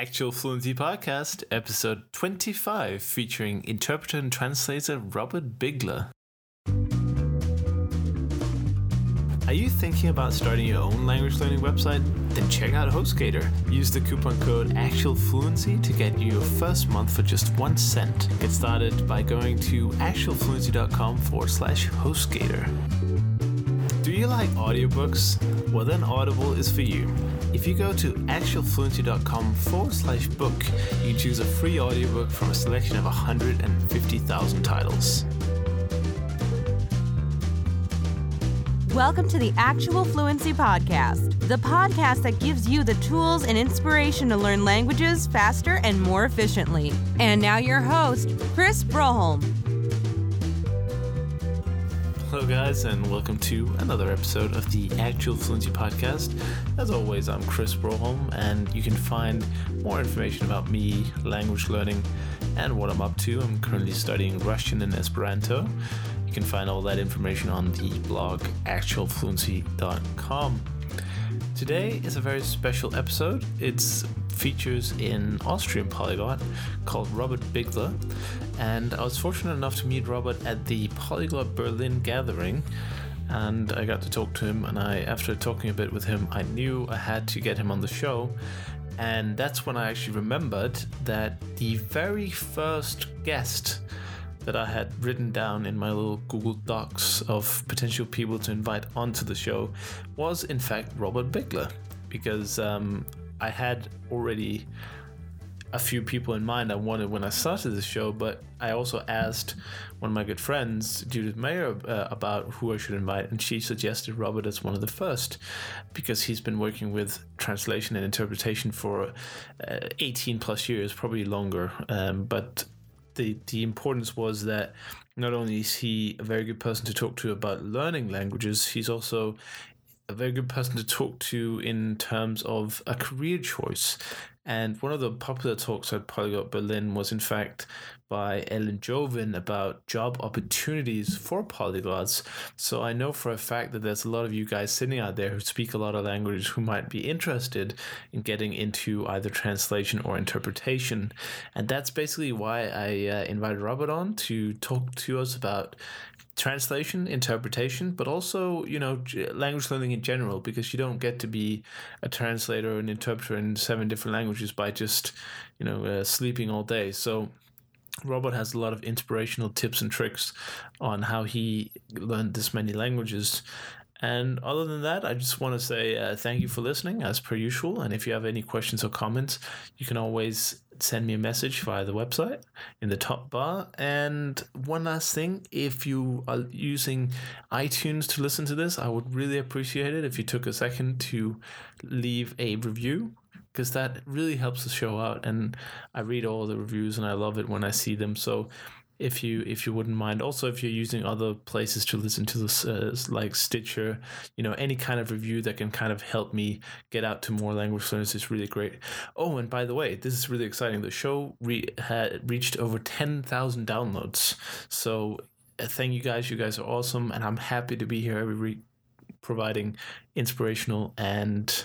Actual Fluency Podcast, episode 25, featuring interpreter and translator Robert Bigler. Are you thinking about starting your own language learning website? Then check out HostGator. Use the coupon code ActualFluency to get your first month for just one cent. Get started by going to actualfluency.com forward slash HostGator. Do you like audiobooks? Well, then Audible is for you. If you go to actualfluency.com forward slash book, you choose a free audiobook from a selection of 150,000 titles. Welcome to the Actual Fluency Podcast, the podcast that gives you the tools and inspiration to learn languages faster and more efficiently. And now, your host, Chris Broholm. Hello, guys, and welcome to another episode of the Actual Fluency Podcast. As always, I'm Chris Broholm, and you can find more information about me, language learning, and what I'm up to. I'm currently studying Russian and Esperanto. You can find all that information on the blog actualfluency.com. Today is a very special episode. It features an Austrian polyglot called Robert Bigler, and I was fortunate enough to meet Robert at the Polyglot Berlin gathering. And I got to talk to him, and I, after talking a bit with him, I knew I had to get him on the show. And that's when I actually remembered that the very first guest that I had written down in my little Google Docs of potential people to invite onto the show was, in fact, Robert Bigler, because um, I had already a few people in mind I wanted when I started the show, but I also asked one of my good friends, Judith Meyer, uh, about who I should invite, and she suggested Robert as one of the first because he's been working with translation and interpretation for uh, 18 plus years, probably longer. Um, but the the importance was that not only is he a very good person to talk to about learning languages, he's also a very good person to talk to in terms of a career choice. And one of the popular talks at Polyglot Berlin was, in fact, by Ellen Jovin about job opportunities for polyglots. So I know for a fact that there's a lot of you guys sitting out there who speak a lot of languages who might be interested in getting into either translation or interpretation. And that's basically why I uh, invited Robert on to talk to us about translation, interpretation, but also, you know, language learning in general, because you don't get to be a translator or an interpreter in seven different languages by just, you know, uh, sleeping all day. So, Robert has a lot of inspirational tips and tricks on how he learned this many languages. And other than that, I just want to say uh, thank you for listening, as per usual. And if you have any questions or comments, you can always send me a message via the website in the top bar. And one last thing if you are using iTunes to listen to this, I would really appreciate it if you took a second to leave a review because that really helps the show out and i read all the reviews and i love it when i see them so if you if you wouldn't mind. Also if you're using other places to listen to this uh, like stitcher you know any kind of review that can kind of help me get out to more language learners is really great. Oh and by the way this is really exciting. The show re- had reached over 10,000 downloads. So uh, thank you guys. You guys are awesome and i'm happy to be here every week providing inspirational and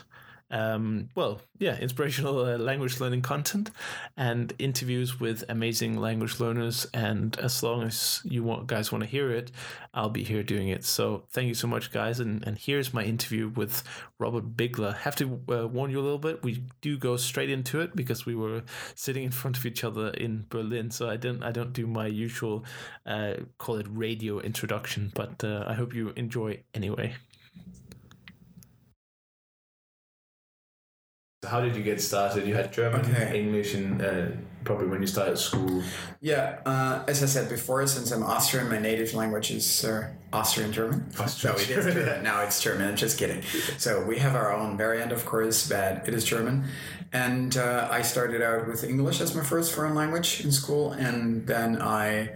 um, well, yeah, inspirational uh, language learning content and interviews with amazing language learners. And as long as you want, guys want to hear it, I'll be here doing it. So thank you so much, guys. And, and here's my interview with Robert Bigler. Have to uh, warn you a little bit. We do go straight into it because we were sitting in front of each other in Berlin. So I don't I don't do my usual uh, call it radio introduction, but uh, I hope you enjoy anyway. How did you get started? You had German, okay. English, and uh, probably when you started school. Yeah, uh, as I said before, since I'm Austrian, my native language is uh, Austrian German. Austrian. So it is German. now it's German. I'm just kidding. So we have our own variant, of course, but it is German. And uh, I started out with English as my first foreign language in school, and then I,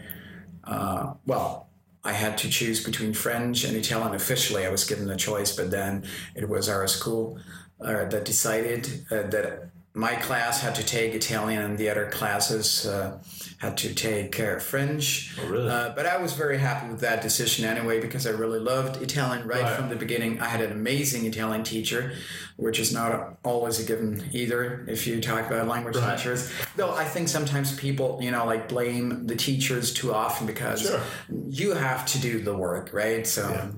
uh, well, I had to choose between French and Italian. Officially, I was given the choice, but then it was our school uh, that decided uh, that my class had to take Italian, and the other classes uh, had to take uh, French. Oh, really? Uh, but I was very happy with that decision anyway because I really loved Italian right, Right. from the beginning. I had an amazing Italian teacher, which is not always a given either if you talk about language Right. teachers. Though I think sometimes people, you know, like blame the teachers too often because Sure. you have to do the work, right? So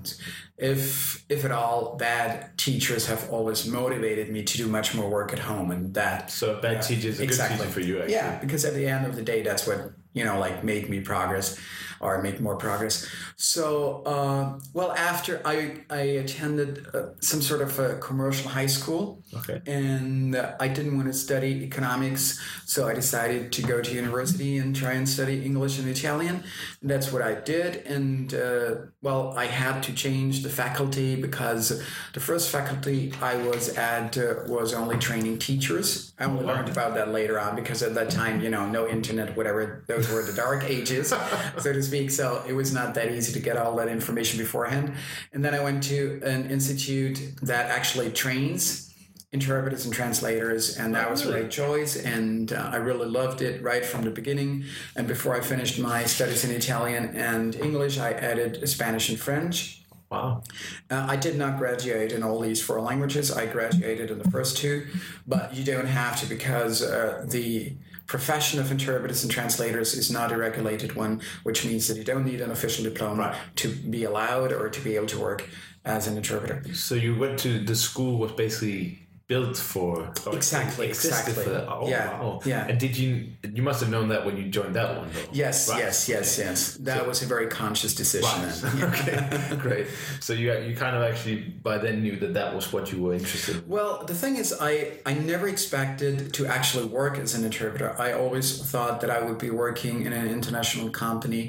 if if at all, bad teachers have always motivated me to do much more work at home, and that So a bad teacher is a good teacher for you, actually. yeah, because at the end of the day, that's what you know, like made me progress or make more progress. So, uh, well, after I I attended uh, some sort of a commercial high school, Okay. and uh, I didn't want to study economics, so I decided to go to university and try and study English and Italian. And that's what I did, and uh, well, I had to change the faculty because the first faculty I was at uh, was only training teachers. I only learned about that later on because at that time, you know, no internet, whatever. Those were the dark ages, so to speak. So it was not that easy to get all that information beforehand. And then I went to an institute that actually trains interpreters and translators, and that was a really? great choice. And uh, I really loved it right from the beginning. And before I finished my studies in Italian and English, I added Spanish and French. Wow. Uh, I did not graduate in all these four languages. I graduated in the first two, but you don't have to because uh, the profession of interpreters and translators is not a regulated one, which means that you don't need an official diploma to be allowed or to be able to work as an interpreter. So you went to the school was basically built for or Exactly, exactly. For. Oh, Yeah, wow. yeah. And did you you must have known that when you joined that one though? Yes, Right. yes, yes, yes. That was a very conscious decision. then. okay, great. So you you kind of actually by then knew that that was what you were interested in. Well, the thing is, I, I never expected to actually work as an interpreter. I always thought that I would be working in an international company.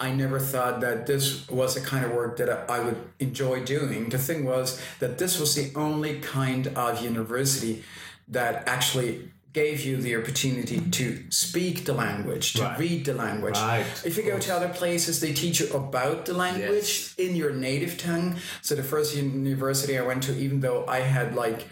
I never thought that this was the kind of work that I would enjoy doing. The thing was that this was the only kind of university that actually gave you the opportunity to speak the language, to Right. read the language. Right, If you go to other places, they teach you about the language in your native tongue. So the first university I went to, even though I had like,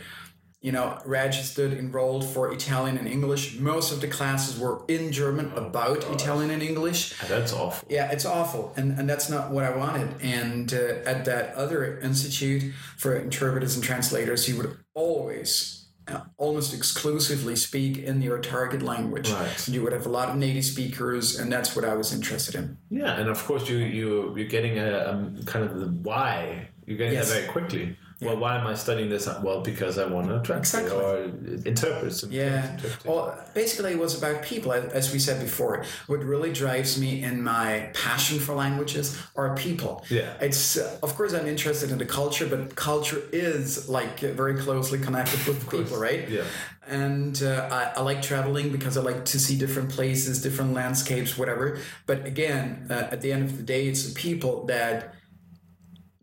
you know, registered, enrolled for Italian and English, most of the classes were in German about Italian and English. That's awful. Yeah, it's awful, and, and that's not what I wanted. And uh, at that other institute for interpreters and translators, you would always, uh, almost exclusively speak in your target language. Right. You would have a lot of native speakers, and that's what I was interested in. Yeah, and of course you you you're getting a um, kind of the why. You're getting Yes. that very quickly. Well, why am I studying this? Well, because I want to translate Exactly. or interpret. Some Yeah. Well, basically, it was about people, as we said before. What really drives me in my passion for languages are people. Yeah. It's uh, of course I'm interested in the culture, but culture is like very closely connected with people, right? Yeah. And uh, I, I like traveling because I like to see different places, different landscapes, whatever. But again, uh, at the end of the day, it's the people that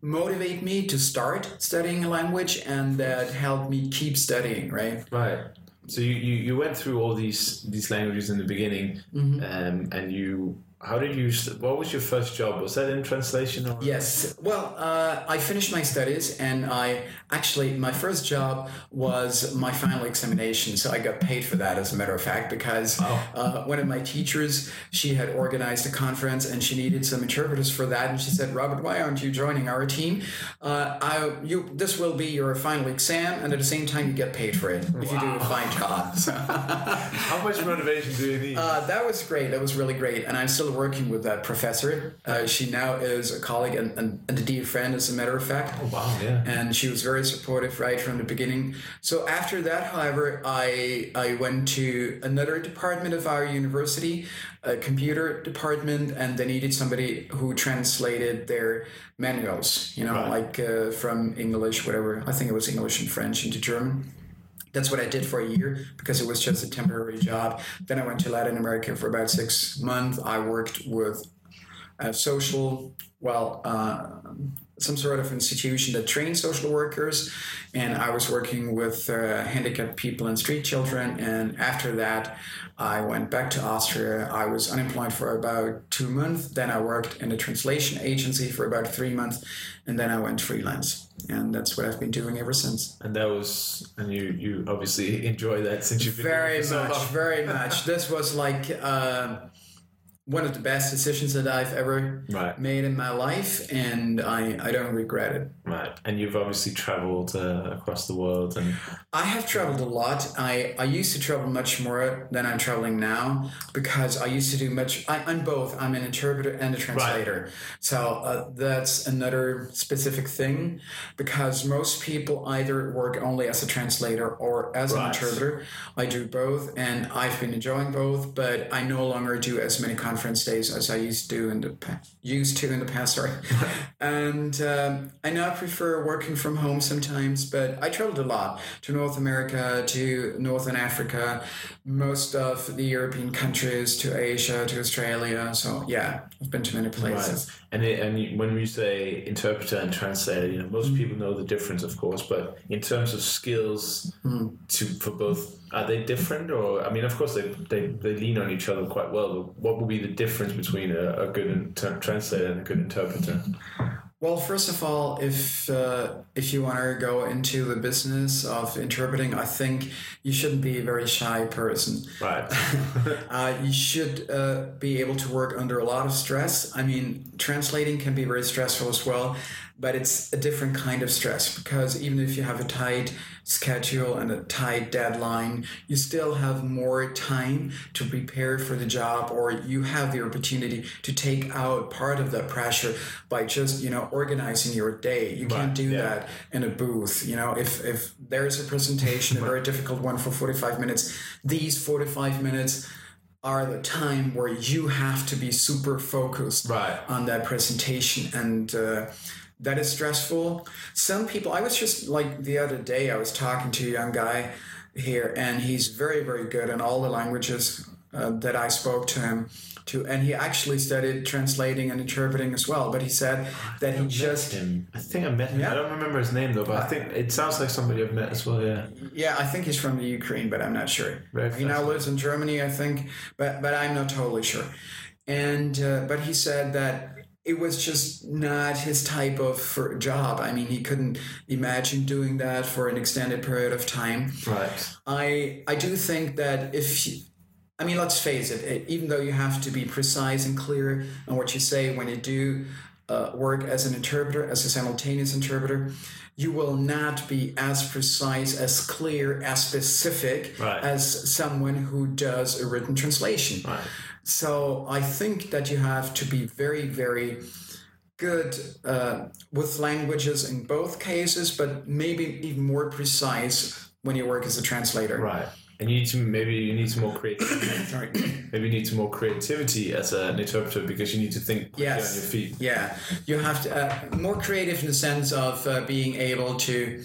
motivate me to start studying a language and that help me keep studying, right? Right. So you, you, you went through all these these languages in the beginning, Mm-hmm. um, and you how did you what was your first job? Was that in translation or Yes. Well, uh, I finished my studies, and I actually my first job was my final examination. So I got paid for that, as a matter of fact, because uh, one of my teachers she had organized a conference, and she needed some interpreters for that. And she said, "Robert, why aren't you joining our team? Uh, I, you this will be your final exam, and at the same time you get paid for it if you do a fine job." So, How much motivation do you need? uh, that was great. That was really great. And I'm still working with that professor. Uh, she now is a colleague and, and, and a dear friend, as a matter of fact. Oh wow, yeah. And she was very supportive right from the beginning. So after that, however, I I went to another department of our university, a computer department, and they needed somebody who translated their manuals. You know, Right. like uh, from English, whatever. I think it was English and French into German. That's what I did for a year because it was just a temporary job. Then I went to Latin America for about six months. I worked with uh, social, well, uh, some sort of institution that trains social workers, and I was working with uh, handicapped people and street children. And after that, I went back to Austria. I was unemployed for about two months. Then I worked in a translation agency for about three months, and then I went freelance. And that's what I've been doing ever since. And that was, and you you obviously enjoy that since you've been very for so much, very much. This was like. Uh, one of the best decisions that I've ever Right. made in my life, and I, I don't regret it. Right, and you've obviously travelled uh, across the world, and I have traveled a lot. I, I used to travel much more than I'm traveling now because I used to do much. I, I'm both. I'm an interpreter and a translator. right. So uh, that's another specific thing because most people either work only as a translator or as an interpreter. I do both, and I've been enjoying both. But I no longer do as many conference days as I used to in the pa- used to in the past. Sorry, and um, I now prefer working from home sometimes. But I traveled a lot to North America, to Northern Africa, most of the European countries, to Asia, to Australia. So yeah, I've been to many places. Right. And it, and when we say interpreter and translator, you know, most Mm. people know the difference, of course. But in terms of skills, Mm. to for both, are they different? Or I mean, of course, they they, they lean on each other quite well. But what would be the difference between a, a good inter- translator and a good interpreter? Well, first of all, if uh, if you want to go into the business of interpreting, I think you shouldn't be a very shy person. Right. uh, you should uh, be able to work under a lot of stress. I mean, translating can be very stressful as well, but it's a different kind of stress because even if you have a tight schedule and a tight deadline, you still have more time to prepare for the job, or you have the opportunity to take out part of that pressure by just you know organizing your day. You can't do yeah. that in a booth. You know, if if there's a presentation, a very difficult one for forty five minutes, these forty five minutes are the time where you have to be super focused Right. on that presentation and uh, that is stressful some people i was just like the other day i was talking to a young guy here and he's very very good in all the languages uh, that i spoke to him to and he actually studied translating and interpreting as well but he said that he just him. I think I met him. Yeah. I don't remember his name though, but I think it sounds like somebody I've met as well. Yeah. Yeah, I think he's from the Ukraine, but I'm not sure. Very he now lives in Germany, I think, but but I'm not totally sure. And uh, but he said that it was just not his type of for job. I mean, he couldn't imagine doing that for an extended period of time. Right. I I do think that if you, I mean, let's face it, even though you have to be precise and clear on what you say when you do uh, work as an interpreter, as a simultaneous interpreter, you will not be as precise, as clear, as specific Right. as someone who does a written translation. Right. So I think that you have to be very, very good uh, with languages in both cases, but maybe even more precise when you work as a translator. Right. And you need to maybe you need some more creativity. Sorry. maybe you need some more creativity as an interpreter because you need to think Yes. on your feet. Yeah, you have to uh, more creative in the sense of uh, being able to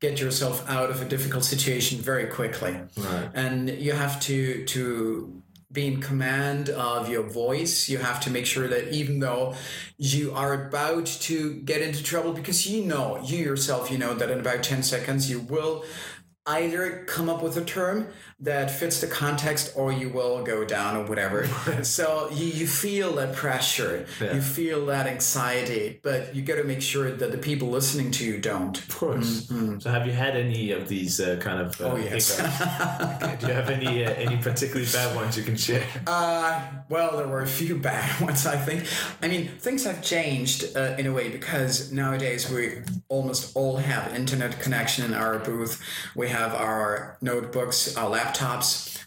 get yourself out of a difficult situation very quickly, Right. and you have to to be in command of your voice. You have to make sure that even though you are about to get into trouble, because you know you yourself, you know that in about ten seconds you will either come up with a term that fits the context or you will go down or whatever. so you, you feel that pressure, Yeah. you feel that anxiety, but you got to make sure that the people listening to you don't. Of course. So have you had any of these uh, kind of? Uh, Oh, yes. Do you have any uh, any particularly bad ones you can share? Uh, well, there were a few bad ones, I think. I mean, things have changed uh, in a way because nowadays we almost all have internet connection in our booth. We have our notebooks, our laptops.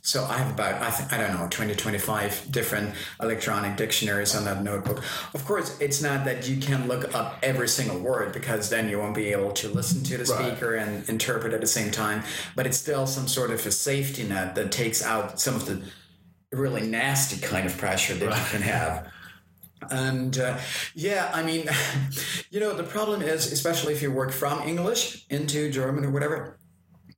So I have about, I, think, I don't know, 20, 25 different electronic dictionaries on that notebook. Of course, it's not that you can look up every single word because then you won't be able to listen to the Right. speaker and interpret at the same time. But it's still some sort of a safety net that takes out some of the really nasty kind of pressure that you can have. And uh, yeah, I mean, you know, the problem is, especially if you work from English into German or whatever,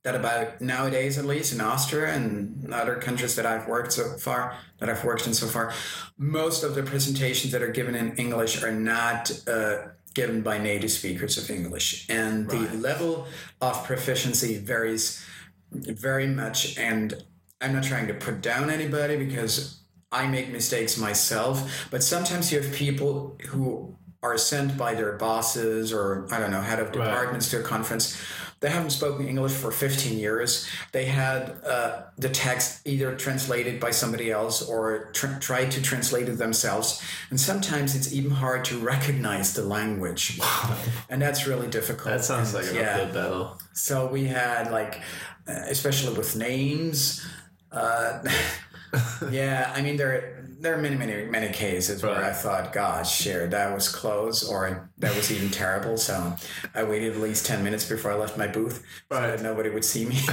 that about nowadays, at least in Austria and other countries that I've worked so far, that I've worked in so far, most of the presentations that are given in English are not uh, given by native speakers of English, and the level of proficiency varies very much. And I'm not trying to put down anybody because I make mistakes myself, but sometimes you have people who are sent by their bosses or I don't know head of departments to a conference. They haven't spoken English for 15 years. They had uh, the text either translated by somebody else or tr- tried to translate it themselves. And sometimes it's even hard to recognize the language. And that's really difficult. That sounds And, like an uphill battle. so we had like, uh, especially with names. Uh, yeah, I mean there there are many many many cases where I thought, gosh, sure, that was close, or that was even terrible. So I waited at least ten minutes before I left my booth, so Right. that nobody would see me.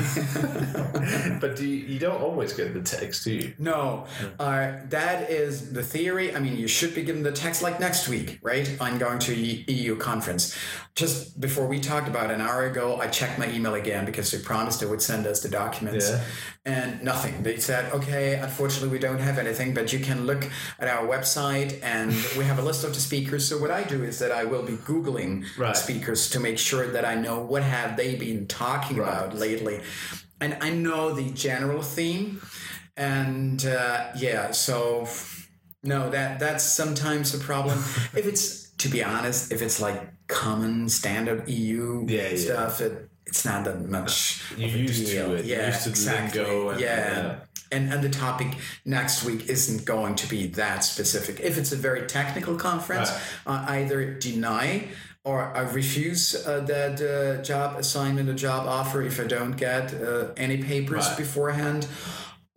But do you, you don't always get the text, do you? No, uh, that is the theory. I mean, you should be given the text like next week, right? I'm going to EU conference. Just before we talked about an hour ago, I checked my email again because they promised they would send us the documents, Yeah. and nothing. They said, okay, unfortunately, we don't have anything, but you can look at our website, and we have a list of the speakers. So what I do is that I will be googling Right. speakers to make sure that I know what have they been talking about lately, and I know the general theme and uh, yeah so no that that's sometimes a problem if it's to be honest if it's like common standard eu Yeah, yeah. stuff it, it's not that much a used to deal. it. You're yeah used to the exactly lingo and- yeah. yeah. And, and the topic next week isn't going to be that specific. If it's a very technical conference, Right. I either deny or I refuse uh, that uh, job assignment or job offer if I don't get uh, any papers Right. beforehand.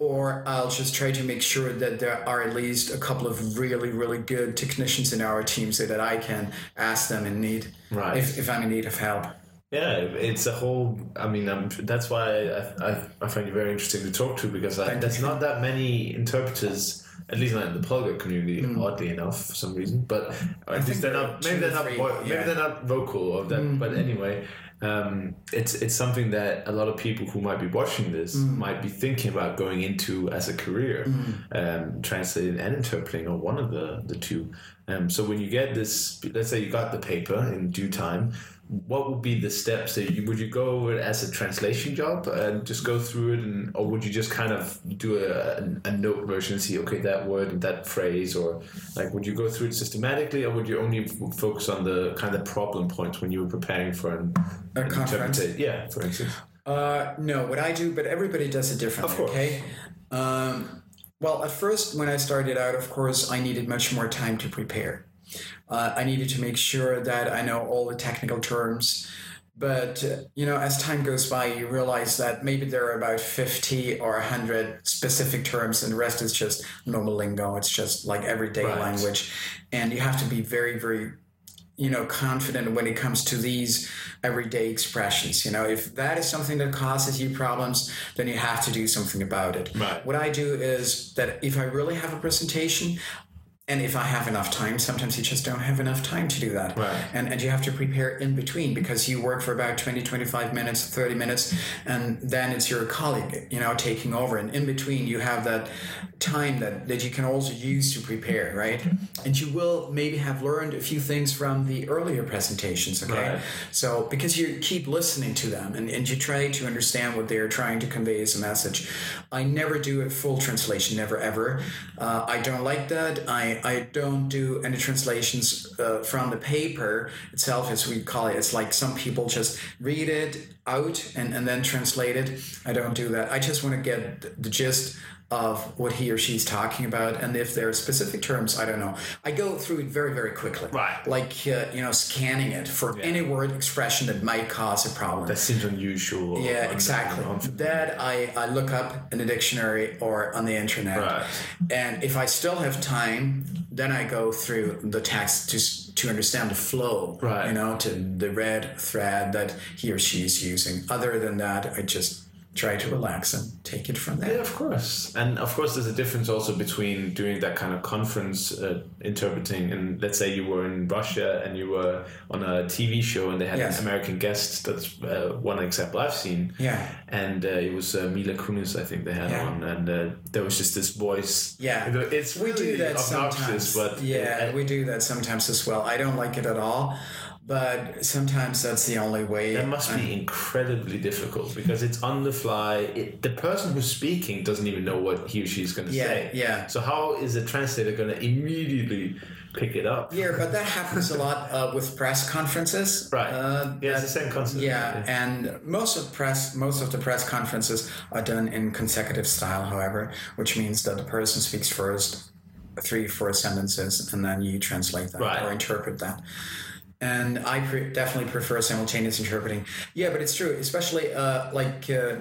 Or I'll just try to make sure that there are at least a couple of really, really good technicians in our team so that I can ask them in need Right. if, if I'm in need of help. Yeah, it's a whole. I mean, um, that's why I, I, I find you very interesting to talk to because I, there's not that many interpreters, at least not in the polyglot community, oddly enough, for some reason. But at least they're not. Maybe they're not. three, vo- Maybe they're not vocal of that. But anyway, um, it's it's something that a lot of people who might be watching this might be thinking about going into as a career, um, translating and interpreting, or one of the the two. Um, so when you get this, let's say you got the paper in due time, what would be the steps that you would you go over it as a translation job and just go through it, and or would you just kind of do a, a note version and see okay that word and that phrase, or like would you go through it systematically, or would you only focus on the kind of problem points when you were preparing for an, an conference? Yeah, for instance. Uh, no, what I do, but everybody does it differently. Of course. Okay. Um, well, at first, when I started out, of course, I needed much more time to prepare. Uh, I needed to make sure that I know all the technical terms. But uh, you know, as time goes by, you realize that maybe there are about fifty or hundred specific terms, and the rest is just normal lingo. It's just like everyday Right. language, and you have to be very, very you know confident when it comes to these everyday expressions you know if that is something that causes you problems then you have to do something about it Right. what i do is that if i really have a presentation and if I have enough time, sometimes you just don't have enough time to do that. Right. And, and you have to prepare in between because you work for about 20, 25 minutes, 30 minutes, and then it's your colleague, you know, taking over. And in between, you have that time that, that you can also use to prepare, right? And you will maybe have learned a few things from the earlier presentations, okay? Right. So, because you keep listening to them and, and you try to understand what they're trying to convey as a message. I never do a full translation, never ever. Uh, I don't like that. I, I don't do any translations uh, from the paper itself, as we call it. It's like some people just read it out and, and then translate it. I don't do that. I just want to get the gist of what he or she's talking about and if there are specific terms i don't know i go through it very very quickly Right. like uh, you know scanning it for any word expression that might cause a problem That seems unusual. yeah, exactly. That I, I look up in the dictionary or on the internet. Right. And if I still have time, then I go through the text to to understand the flow. Right. You know, to the red thread that he or she is using. Other than that, I just try to relax and take it from there. Yeah, of course. And of course, there's a difference also between doing that kind of conference uh, interpreting and let's say you were in Russia and you were on a TV show and they had Yes. an American guest. That's uh, one example I've seen. Yeah. And uh, it was uh, Mila Kunis, I think they had Yeah. on, and uh, there was just this voice. Yeah. It's we do that obnoxious, sometimes. but yeah, uh, we do that sometimes as well. I don't like it at all, but sometimes that's the only way. That must be incredibly difficult because it's on the fly. It, the person who's speaking doesn't even know what he or she's going to Yeah, say. yeah. So how is the translator going to immediately pick it up? Yeah, but that happens a lot uh, with press conferences. Right. Uh, yeah, it's the same concept. Yeah, and most of press, most of the press conferences are done in consecutive style. However, which means that the person speaks first, three, four sentences, and then you translate that Right. or interpret that. And I pre- definitely prefer simultaneous interpreting. Yeah, but it's true, especially uh, like uh,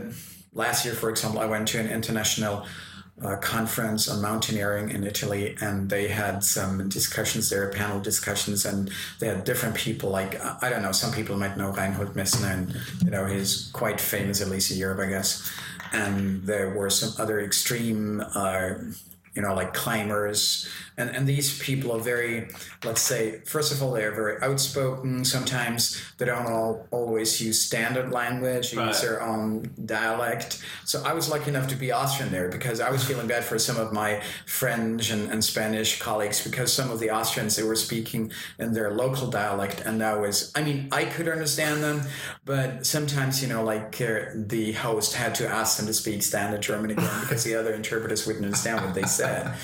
last year, for example, I went to an international uh, conference on mountaineering in Italy, and they had some discussions there, panel discussions, and they had different people. Like I don't know, some people might know Reinhold Messner, and you know he's quite famous, at least in Europe, I guess. And there were some other extreme. Uh, you know, like climbers. And, and these people are very, let's say, first of all, they're very outspoken. Sometimes they don't all, always use standard language, use Right. their own dialect. So I was lucky enough to be Austrian there because I was feeling bad for some of my French and, and Spanish colleagues because some of the Austrians, they were speaking in their local dialect. And that was, I mean, I could understand them, but sometimes, you know, like uh, the host had to ask them to speak standard German again because the other interpreters wouldn't understand what they said.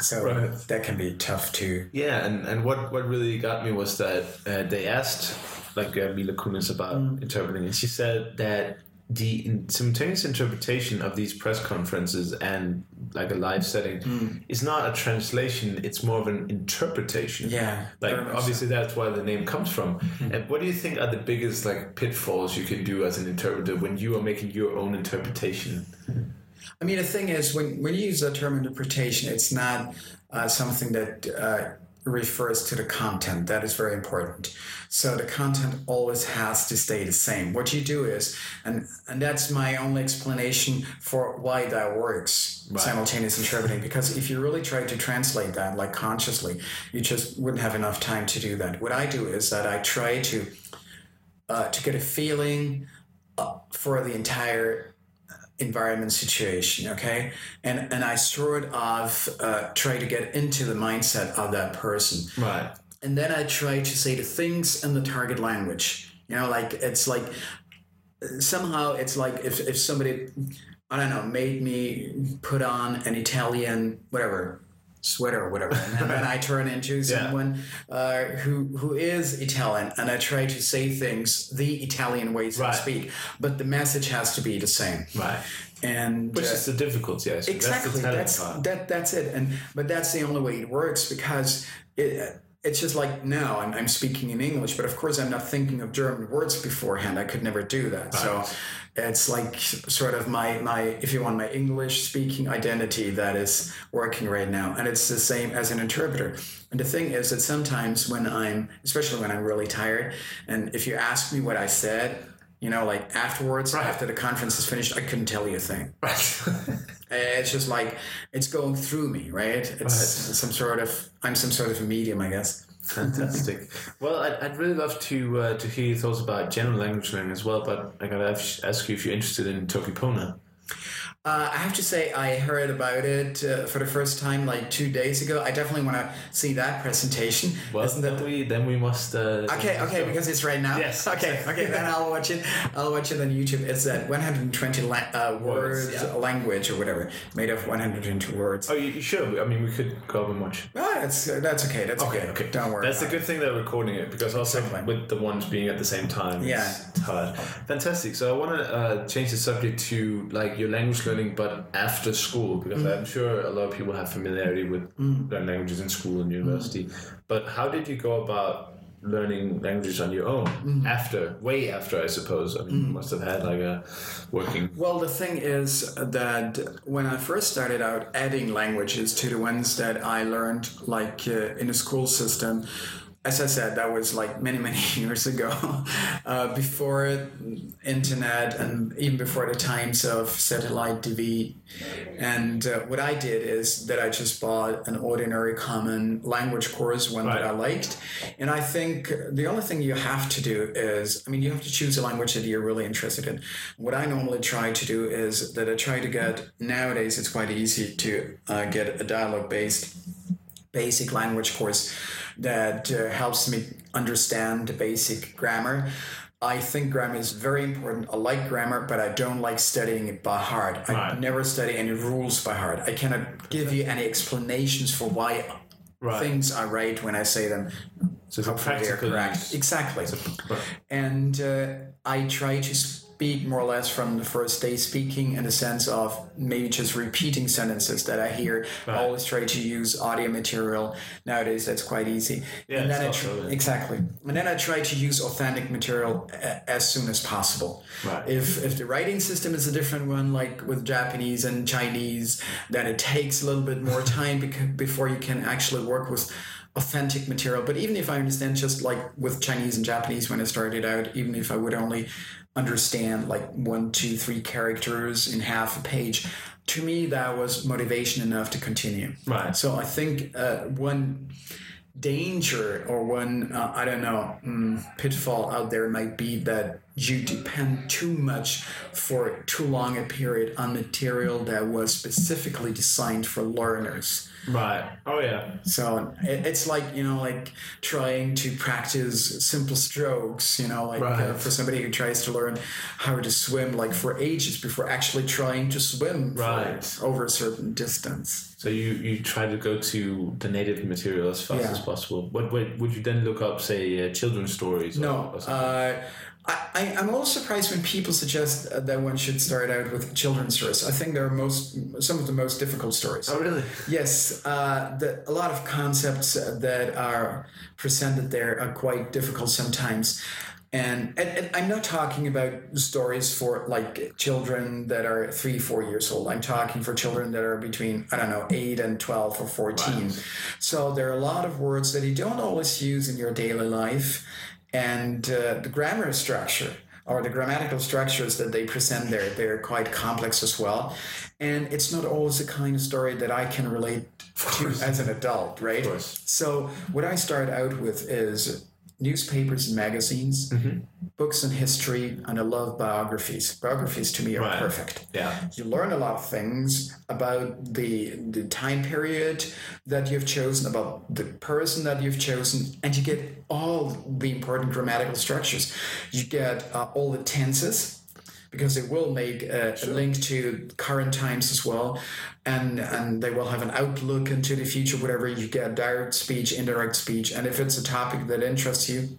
So Right. that can be tough too. Yeah, and, and what, what really got me was that uh, they asked like uh, Mila Kunis about Mm. interpreting, and she said that the in- simultaneous interpretation of these press conferences and like a live setting Mm. is not a translation; it's more of an interpretation. Yeah, like very much obviously that's where the name comes from. Mm-hmm. And what do you think are the biggest like pitfalls you can do as an interpreter when you are making your own interpretation? I mean, the thing is, when, when you use the term interpretation, it's not uh, something that uh, refers to the content. That is very important. So the content always has to stay the same. What you do is, and, and that's my only explanation for why that works, Right. simultaneous interpreting, because if you really try to translate that, like consciously, you just wouldn't have enough time to do that. What I do is that I try to uh, to get a feeling uh, for the entire environment situation okay? And and i sort of uh, try to get into the mindset of that person. Right. and then i try to say the things in the target language. You know like it's like somehow it's like if, if somebody i don't know made me put on an italian whatever sweater or whatever and then i turn into someone uh, who who is italian and i try to say things the italian way so Right. to speak but the message has to be the same Right. and Which uh, is the difficulty, I exactly That's the that's that that's it and but that's the only way it works because it it's just like now I'm, I'm speaking in english but of course i'm not thinking of german words beforehand. I could never do that. So it's like sort of my my if you want my english speaking identity that is working right now. And it's the same as an interpreter. And the thing is that sometimes when i'm especially when i'm really tired and if you ask me what i said you know like afterwards after the conference is finished i couldn't tell you a thing it's just like it's going through me, right? It's some sort of I'm some sort of a medium, I guess. Fantastic. well, I'd, I'd really love to uh, to hear your thoughts about general language learning as well, but I gotta ask, ask you if you're interested in Toki Pona. Uh, I have to say, I heard about it uh, for the first time like two days ago. I definitely want to see that presentation. Well, Isn't that then we then we must. Uh, Okay, okay, because it's right now. Yes, Okay, okay, then I'll watch it. I'll watch it on YouTube. It's that 120 la- uh, words, yeah. language or whatever, made of 120 words. Oh, you, you should. I mean, we could go over much. Ah, that's uh, that's okay. That's okay. Okay, okay. Don't worry. That's the good thing that we're recording it because also Exactly. with the ones being at the same time, Yeah. it's hard. Fantastic. So I want to uh, change the subject to like your language learning, but after school, because Mm. I'm sure a lot of people have familiarity with learning languages in school and university. Mm. But how did you go about learning languages on your own Mm. after, way after, I suppose? I mean, you must have had like a working. Well, the thing is that when I first started out adding languages to the ones that I learned, like uh, in the school system, as I said, that was like many, many years ago, uh, before internet and even before the times of satellite TV. And uh, what I did is that I just bought an ordinary common language course, one right. that I liked. And I think the only thing you have to do is, I mean, you have to choose a language that you're really interested in. What I normally try to do is that I try to get, nowadays it's quite easy to uh, get a dialogue based basic language course that uh, helps me understand the basic grammar. I think grammar is very important. I like grammar, but I don't like studying it by heart. I right. never study any rules by heart. I cannot give you any explanations for why right. things are right when I say them. So it's practical correct. Use. Exactly. right. And uh, I try to speak more or less from the first day speaking in the sense of maybe just repeating sentences that I hear. Right. I always try to use audio material. Nowadays, that's quite easy. Yeah, and then I tr- exactly. And then I try to use authentic material a- as soon as possible. Right. If if the writing system is a different one, like with Japanese and Chinese, then it takes a little bit more time beca- before you can actually work with authentic material. But even if I understand just like with Chinese and Japanese when I started out, even if I would only understand like one, two, three characters in half a page. To me, that was motivation enough to continue. Right. So I think uh, one danger or one uh, I don't know um, pitfall out there might be that you depend too much for too long a period on material that was specifically designed for learners. Right. Oh yeah. So it, it's like you know, like trying to practice simple strokes. You know, like uh, right. uh, for somebody who tries to learn how to swim, like for ages before actually trying to swim right. over a certain distance. So you you try to go to the native material as fast yeah. as possible. What, what would you then look up, say, uh, children's stories? No. Or, uh, I, am also surprised when people suggest that one should start out with children's stories. I think they're most some of the most difficult stories. Oh, really? Yes. Uh, the, a lot of concepts that are presented there are quite difficult sometimes. And, and, and, I'm not talking about stories for like children that are three, four years old. I'm talking for children that are between, I don't know, eight and 12 or 14. Wow. So there are a lot of words that you don't always use in your daily life and uh, the grammar structure or the grammatical structures that they present there they're quite complex as well. And it's not always the kind of story that i can relate to as an adult right? so what i start out with is newspapers and magazines, mm-hmm. books and history, and I love biographies. Biographies to me are right. perfect. Yeah. You learn a lot of things about the the time period that you've chosen, about the person that you've chosen, and you get all the important grammatical structures. You get uh, all the tenses because it will make uh, a, sure. a, link to current times as well and and they will have an outlook into the future whatever you get direct speech indirect speech and if it's a topic that interests you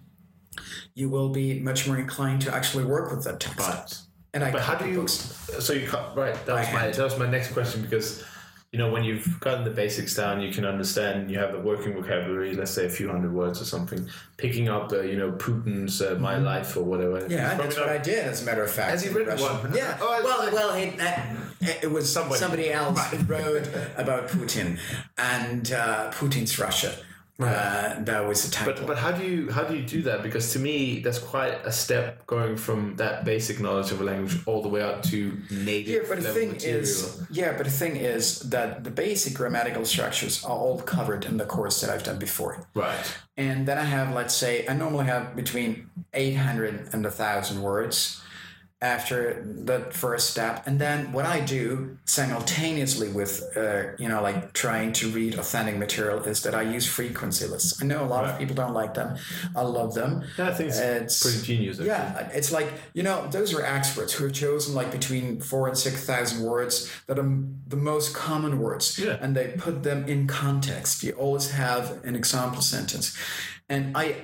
you will be much more inclined to actually work with that text right. and I but how do you books so you right that was my that was my next question because you know, when you've gotten the basics down, you can understand, you have the working vocabulary, let's say a few hundred words or something, picking up the, you know, Putin's uh, My mm-hmm. Life or whatever. Yeah, that's what I did, as a matter of fact. Has he written one? Yeah. oh, well, well it, it was somebody, somebody else right. wrote about Putin and uh, Putin's Russia. Right. Uh, that was the title. But but how do you how do you do that? Because to me, that's quite a step going from that basic knowledge of a language all the way up to native. Yeah, but the thing material. is, yeah, but the thing is that the basic grammatical structures are all covered in the course that I've done before. Right. And then I have, let's say, I normally have between eight hundred and a thousand words after the first step. And then what i do simultaneously with uh, you know like trying to read authentic material is that i use frequency lists. I know a lot right. of people don't like them. I love them. Yeah, i think it's, it's pretty genius actually. yeah it's like you know those are experts who have chosen like between four and six thousand words that are the most common words yeah. and they put them in context. You always have an example sentence. And i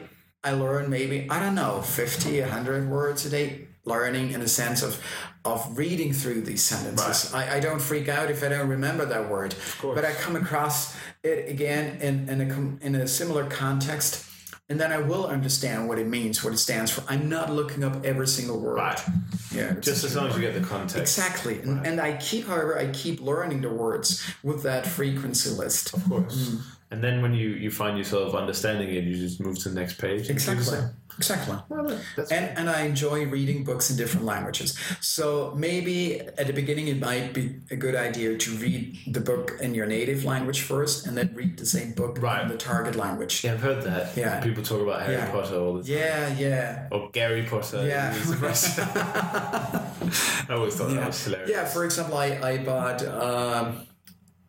i learn maybe i don't know 50 100 words a day learning in a sense of of reading through these sentences. Right. I, I don't freak out if I don't remember that word, but I come across it again in, in a in a similar context. And then I will understand what it means, what it stands for. I'm not looking up every single word. Right. Yeah. Just as long as you get the context. Exactly. And, right. and I keep, however, I keep learning the words with that frequency list. Of course. Mm. And then when you you find yourself understanding it, you just move to the next page. Exactly. Exactly. Well, that's And, and I enjoy reading books in different languages. So maybe at the beginning it might be a good idea to read the book in your native language first and then read the same book Right. in the target language. yeah, I've heard that. Yeah. people talk about Harry Yeah. Potter all the time. Yeah, yeah. Or Gary Potter. Yeah. I always thought that was hilarious. Yeah, for example, I, I bought um,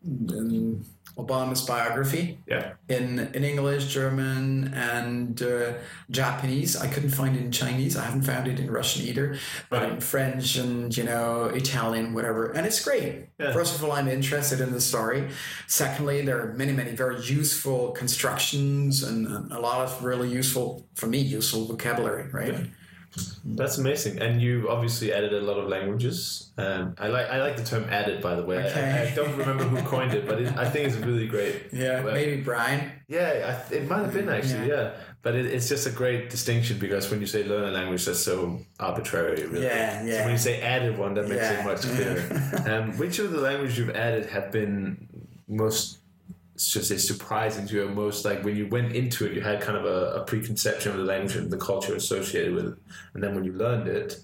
um, Obama's biography Yeah. in, in English, German, and uh, Japanese. I couldn't find it in Chinese. I haven't found it in Russian either, but Right. in French and you know Italian, whatever. And it's great. Yeah. First of all, I'm interested in the story. Secondly, there are many, many very useful constructions and, and a lot of really useful, for me, useful vocabulary. Right. That's amazing, and you obviously added a lot of languages. Um, I like I like the term "added," by the way. I- Okay. I, I don't remember who coined it, but it, I think it's really great. Yeah, maybe Brian. Yeah, I, it might have been actually. Yeah, but it, it's just a great distinction because when you say learn a language, that's so arbitrary. Really. Yeah, So yeah. when you say added one, that makes Yeah. it much clearer. um, which of the languages you've added have been most? Should say surprising to you, or most like when you went into it, you had kind of a, a preconception of the language and the culture associated with it, and then when you learned it,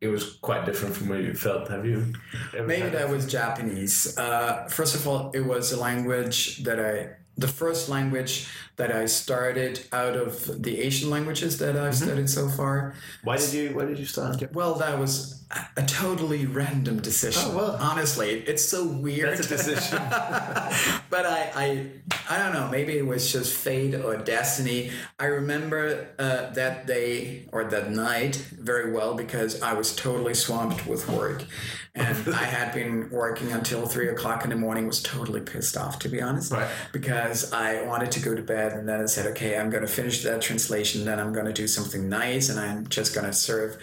it was quite different from where you felt. Have you? Maybe that was Japanese. Uh, first of all, it was a language that I, the first language that I started out of the Asian languages that I've Mm-hmm. studied so far. Why did you? Why did you start? Well, that was a- a totally random decision. Oh, well. Honestly, it's so weird. That's a decision. but I, I, I don't know. Maybe it was just fate or destiny. I remember uh, that day or that night very well because I was totally swamped with work, and I had been working until three o'clock in the morning. Was totally pissed off, to be honest, Right. because I wanted to go to bed, and then I said, okay, I'm going to finish that translation. Then I'm going to do something nice, and I'm just going to surf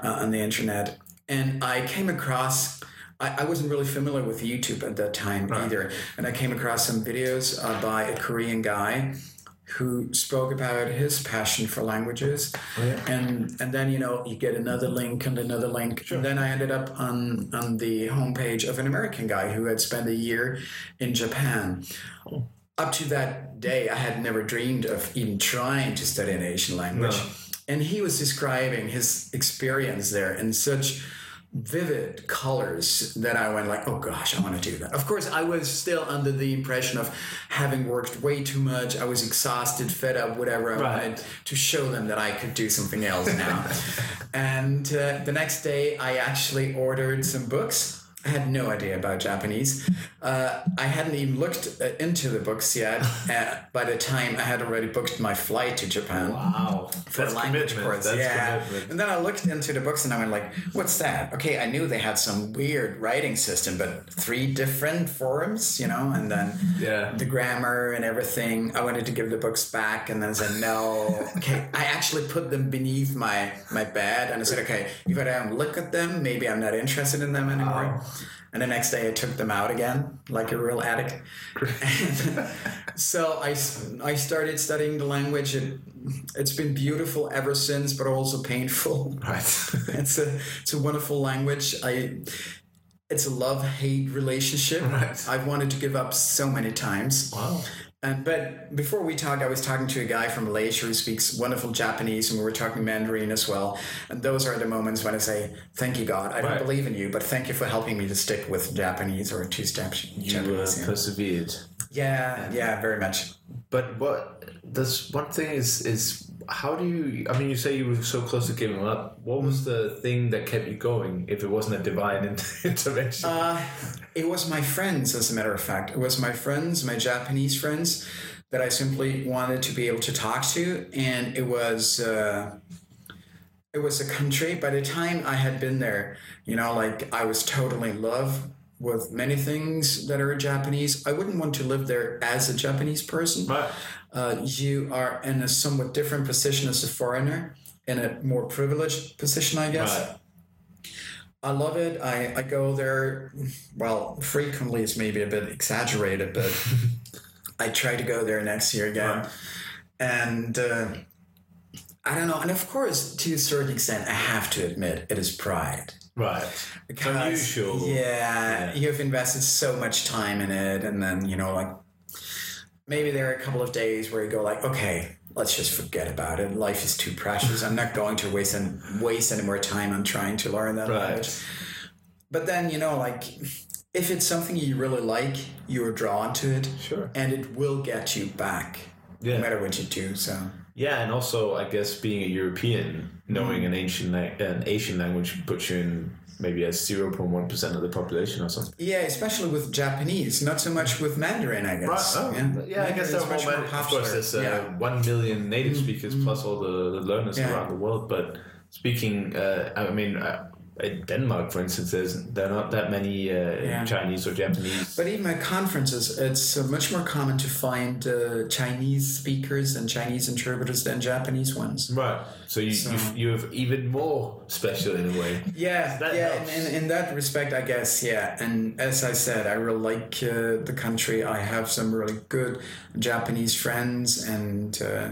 uh, on the internet. And I came across. I, I wasn't really familiar with YouTube at that time either. And I came across some videos uh, by a Korean guy who spoke about his passion for languages. And and then, you know, you get another link and another link. And then I ended up on, on the homepage of an American guy who had spent a year in Japan. Up to that day, I had never dreamed of even trying to study an Asian language. No. And he was describing his experience there in such vivid colors that I went like, oh gosh, I want to do that. Of course, I was still under the impression of having worked way too much. I was exhausted, fed up, whatever. I Right. wanted to show them that I could do something else now. and uh, the next day, I actually ordered some books. I had no idea about Japanese. Uh, I hadn't even looked uh, into the books yet. Uh, by the time I had already booked my flight to Japan Wow, for that's language commitment. course. That's yeah. commitment. And then I looked into the books and I went like, "What's that?" Okay, I knew they had some weird writing system, but three different forms, you know, and then Yeah. the grammar and everything. I wanted to give the books back, and then said no. Okay, I actually put them beneath my my bed, and I said, "Okay, if I don't look at them, maybe I'm not interested in them anymore." And the next day I took them out again, like a real addict. So I started studying the language. It, it's been beautiful ever since, but also painful. Right. it's a it's a wonderful language. I it's a love hate relationship. Right. I've wanted to give up so many times. wow. And but before we talked, I was talking to a guy from Malaysia who speaks wonderful Japanese, and we were talking Mandarin as well. And those are the moments when I say, "Thank you, God. I don't Right. believe in you, but thank you for helping me to stick with Japanese or two steps You uh, Japanese." yeah. persevered. yeah, yeah, very much. But what does one thing is is how do you? I mean, you say you were so close to giving up. What was the thing that kept you going? If it wasn't a divine intervention, Uh, it was my friends, as a matter of fact. It was my friends, my Japanese friends, that I simply wanted to be able to talk to, and it was. Uh, it was a country. By the time I had been there, you know, like I was totally in love with many things that are Japanese. I wouldn't want to live there as a Japanese person. right? Uh, you are in a somewhat different position as a foreigner, in a more privileged position, I guess. Right. I love it. I, I go there, well, frequently is maybe a bit exaggerated, but I try to go there next year again. Right. And uh, I don't know. And of course, to a certain extent, I have to admit, it is pride. Right. Because, unusual. Yeah, Yeah. you've invested so much time in it, and then, you know, like maybe there are a couple of days where you go like, okay, let's just forget about it. Life is too precious. I'm not going to waste and waste any more time on trying to learn that Right. language. But then you know, like, if it's something you really like, you're drawn to it, Sure. and it will get you back, Yeah. no matter what you do. So Yeah, and also I guess being a European, knowing mm-hmm. an ancient an Asian language puts you in maybe as zero point one percent of the population or something. yeah, especially with Japanese, not so much with Mandarin, I guess. Oh, yeah, I guess Mandarin there is are more. much more Of course, there's uh, yeah. one million native speakers plus all the, the learners Yeah. around the world. But speaking, uh, I mean, uh, in Denmark, for instance, there's there are not that many uh, Yeah. Chinese or Japanese. But even at conferences, it's uh, much more common to find uh, Chinese speakers and Chinese interpreters than Japanese ones. Right. So you So- you you're even more special in a way. Yeah, That yeah. In, in, in that respect, I guess, yeah. And as I said, I really like uh, the country. I have some really good Japanese friends, and uh,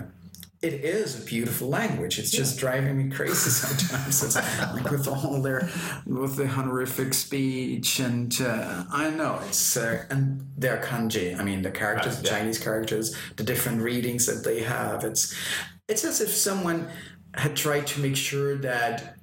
it is a beautiful language. It's just driving me crazy sometimes. It's like with all their with the honorific speech, and uh, I know it's uh, and their kanji. I mean, the characters, Right, the yeah. Chinese characters, the different readings that they have. It's it's as if someone had tried to make sure that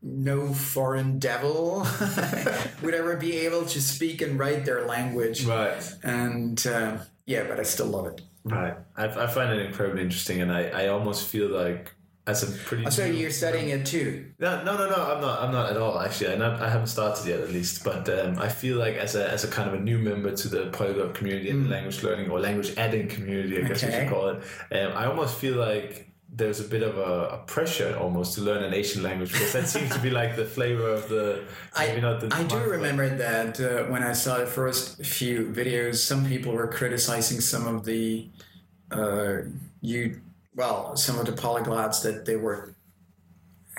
no foreign devil would ever be able to speak and write their language. Right. And uh, yeah, but I still love it. Right. I, I find it incredibly interesting, and I, I almost feel like as a pretty. So new- you're studying it too. No, no, no, no. I'm not. I'm not at all. Actually, I not. I haven't started yet, at least. But um, I feel like as a as a kind of a new member to the polyglot community and the language learning or language adding community, I guess we Okay. should call it. Um, I almost feel like there's a bit of a, a pressure almost to learn an Asian language because that seems to be like the flavor of the. Maybe I, not the. I do remember that uh, when I saw the first few videos, some people were criticizing some of the, uh, you, well, some of the polyglots that they were.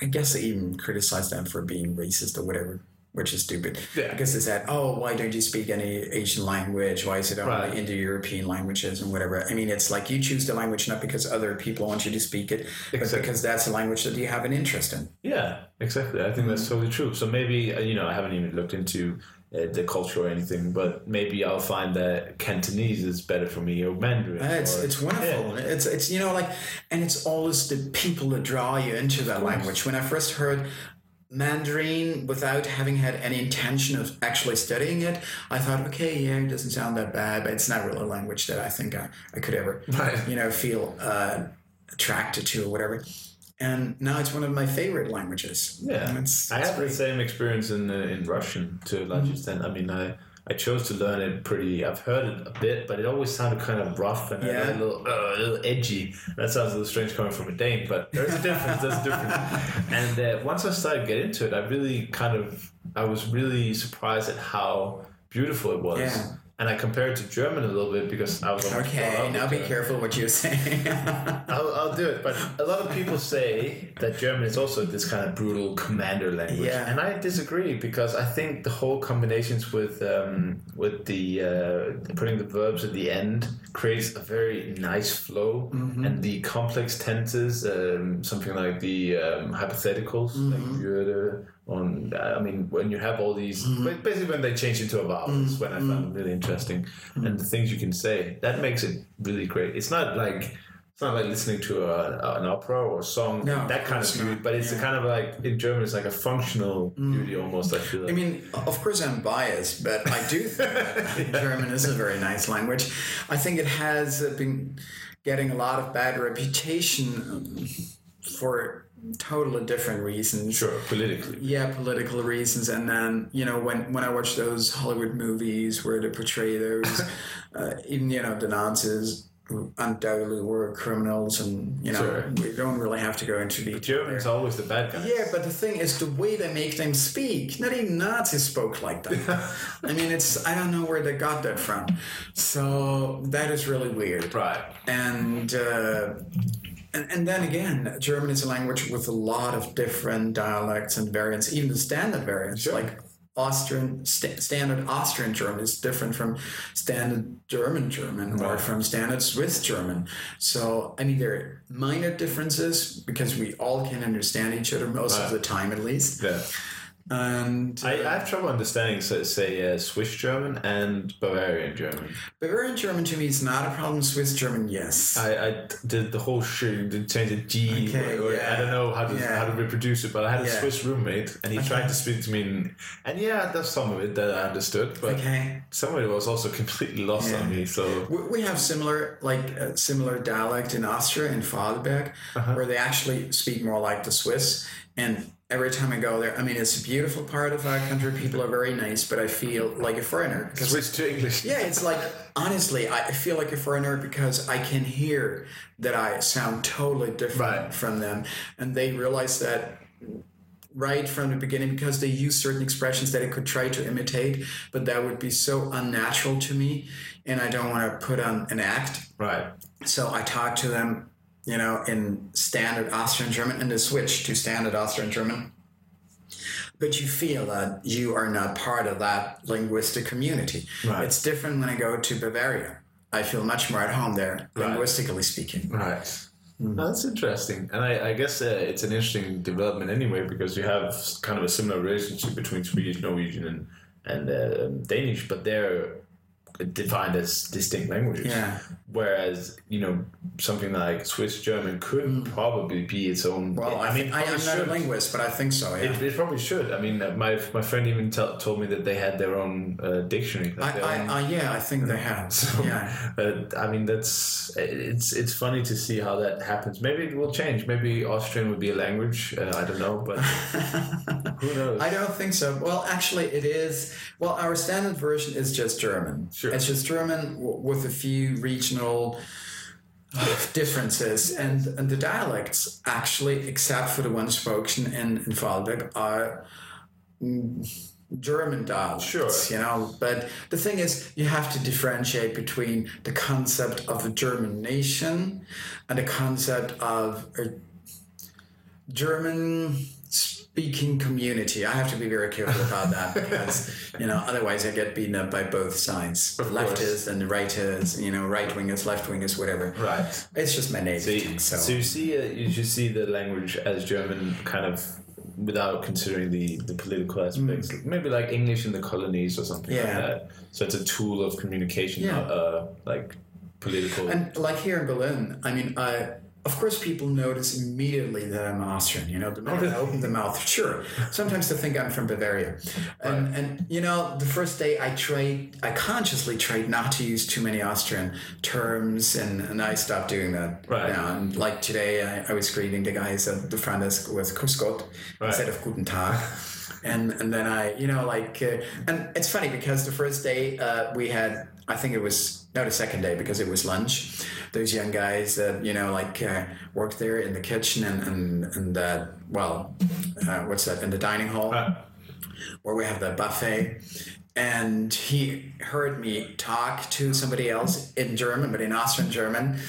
I guess they even criticized them for being racist or whatever, which is stupid. Yeah. Because they said, "Oh, why don't you speak any Asian language? Why is it only Right. Indo-European languages and whatever?" I mean, it's like you choose the language not because other people want you to speak it, but because that's a language that you have an interest in. Yeah, exactly. I think that's Mm-hmm. totally true. So maybe uh, you know I haven't even looked into uh, the culture or anything, but maybe I'll find that Cantonese is better for me or Mandarin. Uh, It's or- it's wonderful. Yeah. It's it's you know like, and it's always the people that draw you into that language. When I first heard Mandarin without having had any intention of actually studying it, I thought, okay, yeah, it doesn't sound that bad, but it's not really a language that I think I, I could ever, Right. you know, feel uh, attracted to or whatever. And now it's one of my favorite languages. Yeah, And it's, I it's had the same experience in uh, in Russian to a large Mm-hmm. extent. I mean, I I chose to learn it pretty. I've heard it a bit, but it always sounded kind of rough and Yeah. a little uh, a little edgy. That sounds a little strange coming from a Dane, but there's a difference. There's a difference. And uh, once I started getting into it, I really kind of I was really surprised at how beautiful it was. Yeah. And I compared it to German a little bit because I was Okay, now be German. careful what you're saying. I'll, I'll do it. But a lot of people say that German is also this kind of brutal commander language, Yeah. and I disagree because I think the whole combinations with um, with the uh, putting the verbs at the end creates a very nice flow, Mm-hmm. and the complex tenses, um, something like the um, hypotheticals, like Mm-hmm. würde, on. I mean, when you have all these, ba- basically when they change into a vowel, is Mm-hmm. when I found it really interesting, and the things you can say that makes it really great. It's not like it's not like listening to a, an opera or a song, No, that kind of beauty, not. but it's a Yeah. kind of like in German, it's like a functional beauty almost. I feel like. I mean, of course, I'm biased, but I do think German is a very nice language. I think it has uh, been getting a lot of bad reputation um, for totally different reasons. sure, politically. Yeah, political reasons, and then you know when when I watch those Hollywood movies where they portray those, uh, even you know the Nazis who undoubtedly were criminals, and you know Sure. we don't really have to go into detail. German's there. always the bad guy. Yeah, but the thing is the way they make them speak. Not even Nazis spoke like that. I mean, it's I don't know where they got that from. So that is really weird. Right. And uh, and and then again, German is a language with a lot of different dialects and variants, even the standard variants, Sure. like. Austrian sta- standard Austrian German is different from standard German German or from standard Swiss German. So I mean there are minor differences because we all can understand each other most of the time at least. Yeah. And I, I have trouble understanding, so, say, uh, Swiss German and Bavarian German. Bavarian German to me is not a problem. Swiss German, yes. I, I did the whole shit, did change the G, Okay, or, yeah. I don't know how to Yeah. how to reproduce it, but I had a Yeah. Swiss roommate, and he tried to speak to me, in, and yeah, there's some of it that I understood, but okay. some of it was also completely lost on me. So We, we have similar, like uh, similar dialect in Austria in Vorarlberg, Uh-huh. where they actually speak more like the Swiss. And every time I go there, I mean, it's a beautiful part of our country. People are very nice, but I feel like a foreigner. switch to English. yeah, it's like honestly, I feel like a foreigner because I can hear that I sound totally different Right. from them, and they realize that right from the beginning because they use certain expressions that I could try to imitate, but that would be so unnatural to me, and I don't want to put on an act. Right. So I talk to them, you know, in standard Austrian German, and to switch to standard Austrian German. But you feel that you are not part of that linguistic community. Right. It's different when I go to Bavaria. I feel much more at home there, linguistically speaking. Right. Hmm. No, that's interesting, and I, I guess uh, it's an interesting development anyway because you have kind of a similar relationship between Swedish, Norwegian, and and uh, Danish, but they're defined as distinct languages. Yeah. Whereas you know something like Swiss German could probably be its own. Well, I, mean, I, am not a linguist, but I think so. Yeah. It, it probably should. I mean, my my friend even tell told me that they had their own uh, dictionary. like I, I, own- I, yeah, I think they have. so, yeah. uh, I mean, that's it's it's funny to see how that happens. Maybe it will change. Maybe Austrian would be a language. Uh, I don't know, but who knows? I don't think so. Well, actually, it is. Well, our standard version is just German. Sure. It's just German w- with a few regional differences, and and the dialects actually, except for the ones spoken in in Vorarlberg, are. German dialects, Sure. you know, but the thing is, you have to differentiate between the concept of a German nation and the concept of a German speaking community. I have to be very careful about that because, you know, otherwise I get beaten up by both sides. Of course. Leftists and righters, you know, right wingers, left wingers, whatever. right. It's just my native So you, so. so you see, uh, you should see the language as German, kind of without considering the the political aspects. Maybe like English in the colonies or something like Mm. That. So it's a tool of communication, Yeah. not uh, like political. And like here in Berlin, I mean, I, of course, people notice immediately that I'm Austrian. You know, the minute I open the mouth, sure. Sometimes they think I'm from Bavaria, and and you know, the first day I tried, I consciously tried not to use too many Austrian terms, and, and I stopped doing that. Right. Now, and like today, I, I was greeting the guys at the front desk with Grüß Gott instead of Guten Tag. And, and then I, you know, like, uh, and it's funny because the first day uh, we had, I think it was, no, the second day because it was lunch. Those young guys that, you know, like uh, worked there in the kitchen and, and, and uh, well, uh, what's that, in the dining hall Uh, where we have the buffet. And he heard me talk to somebody else in German, but in Austrian German.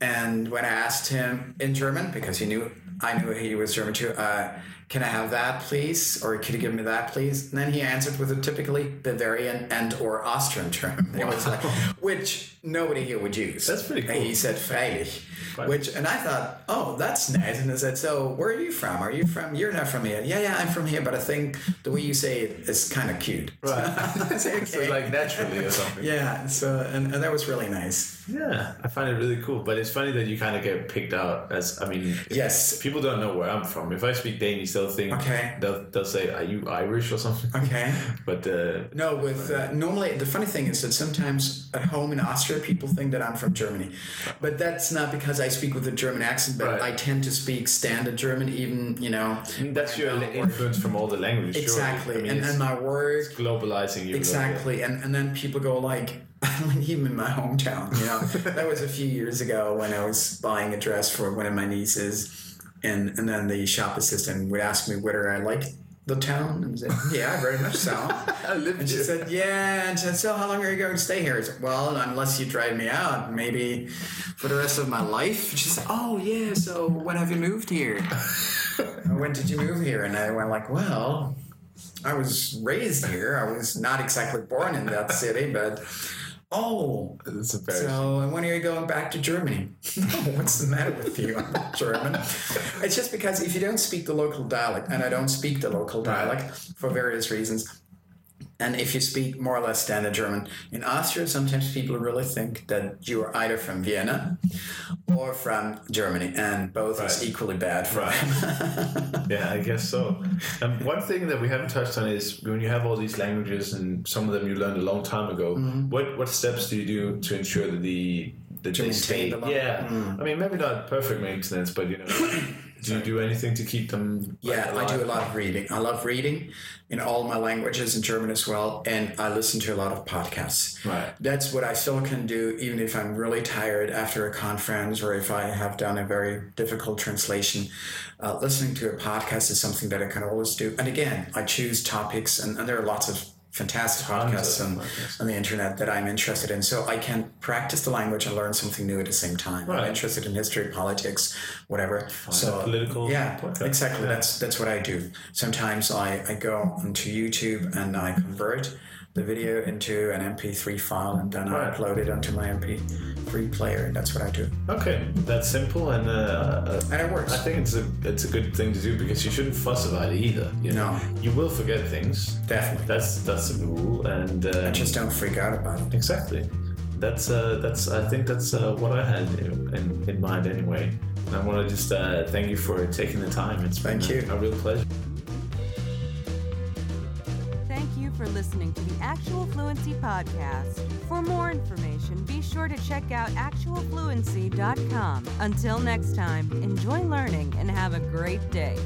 And when I asked him in German, because he knew I knew he was German too, uh, can I have that, please? Or could you give me that, please? And then he answered with a typically Bavarian and or Austrian term. Was like, which nobody here would use. That's pretty And he said freilich. Which and I thought, oh, that's nice. And I said, so where are you from? Are you from? You're not from here. Yeah, yeah, I'm from here. But I think the way you say it is kind of cute. Right. I said, so like naturally or something. yeah. So and, and that was really nice. Yeah, I find it really cool. But it's funny that you kind of get picked out as. I mean, Yes. people don't know where I'm from. If I speak Danish, Okay. They'll, they'll say, "Are you Irish or something?" Okay. But uh, No, with uh, normally the funny thing is that sometimes at home in Austria people think that I'm from Germany, but that's not because I speak with a German accent. But Right. I tend to speak standard German, even you know. that's your influence from all the languages. Exactly, I mean, and, and my work globalizing you. a little bit. Exactly, and and then people go like, even in my hometown, you know, that was a few years ago when I was buying a dress for one of my nieces, and and then the shop assistant would ask me whether I liked the town, and I said, yeah, very much so. I live And she here. said, yeah, and she said, so how long are you going to stay here? I said, well, unless you drive me out, maybe for the rest of my life. She said, oh yeah, so when have you moved here? when did you move here? And I went like, well, I was raised here. I was not exactly born in that city, but Oh, It's embarrassing. so when are you going back to Germany? What's the matter with you? I'm not German. It's just because if you don't speak the local dialect, and I don't speak the local dialect for various reasons, and if you speak more or less standard German in Austria, sometimes people really think that you are either from Vienna or from Germany, and both is equally bad for Right. them. yeah, I guess so. And one thing that we haven't touched on is when you have all these languages and some of them you learned a long time ago. Mm-hmm. What what steps do you do to ensure that the that To they stay? the Yeah, mm. I mean maybe not perfect maintenance, but you know, do you do anything to keep them? Yeah, I do a lot of reading. I love reading in all my languages, in German as well, and I listen to a lot of podcasts. Right. That's what I still can do, even if I'm really tired after a conference or if I have done a very difficult translation. Uh, listening to a podcast is something that I can always do. And again, I choose topics, and, and there are lots of fantastic podcasts on, podcasts. on the internet that I'm interested in. So I can practice the language and learn something new at the same time. Right. I'm interested in history, politics, whatever. so political yeah, podcast. exactly. Yeah. That's that's what I do. Sometimes I, I go onto YouTube and I convert the video into an MP3 file and then I upload it onto my MP3 player. And that's what I do. Okay, that's simple and. Uh, And it works. I think it's a it's a good thing to do because you shouldn't fuss about it either. You know, No. you will forget things. Definitely. That's that's the rule, and um, Just don't freak out about it. exactly. That's uh, that's I think that's uh, what I had in, in mind anyway. And I want to just uh, thank you for taking the time. It's been Thank a, you. a real pleasure. Thank you for listening to the Actual Fluency Podcast. For more information, be sure to check out actualfluency.com. Until next time, enjoy learning and have a great day.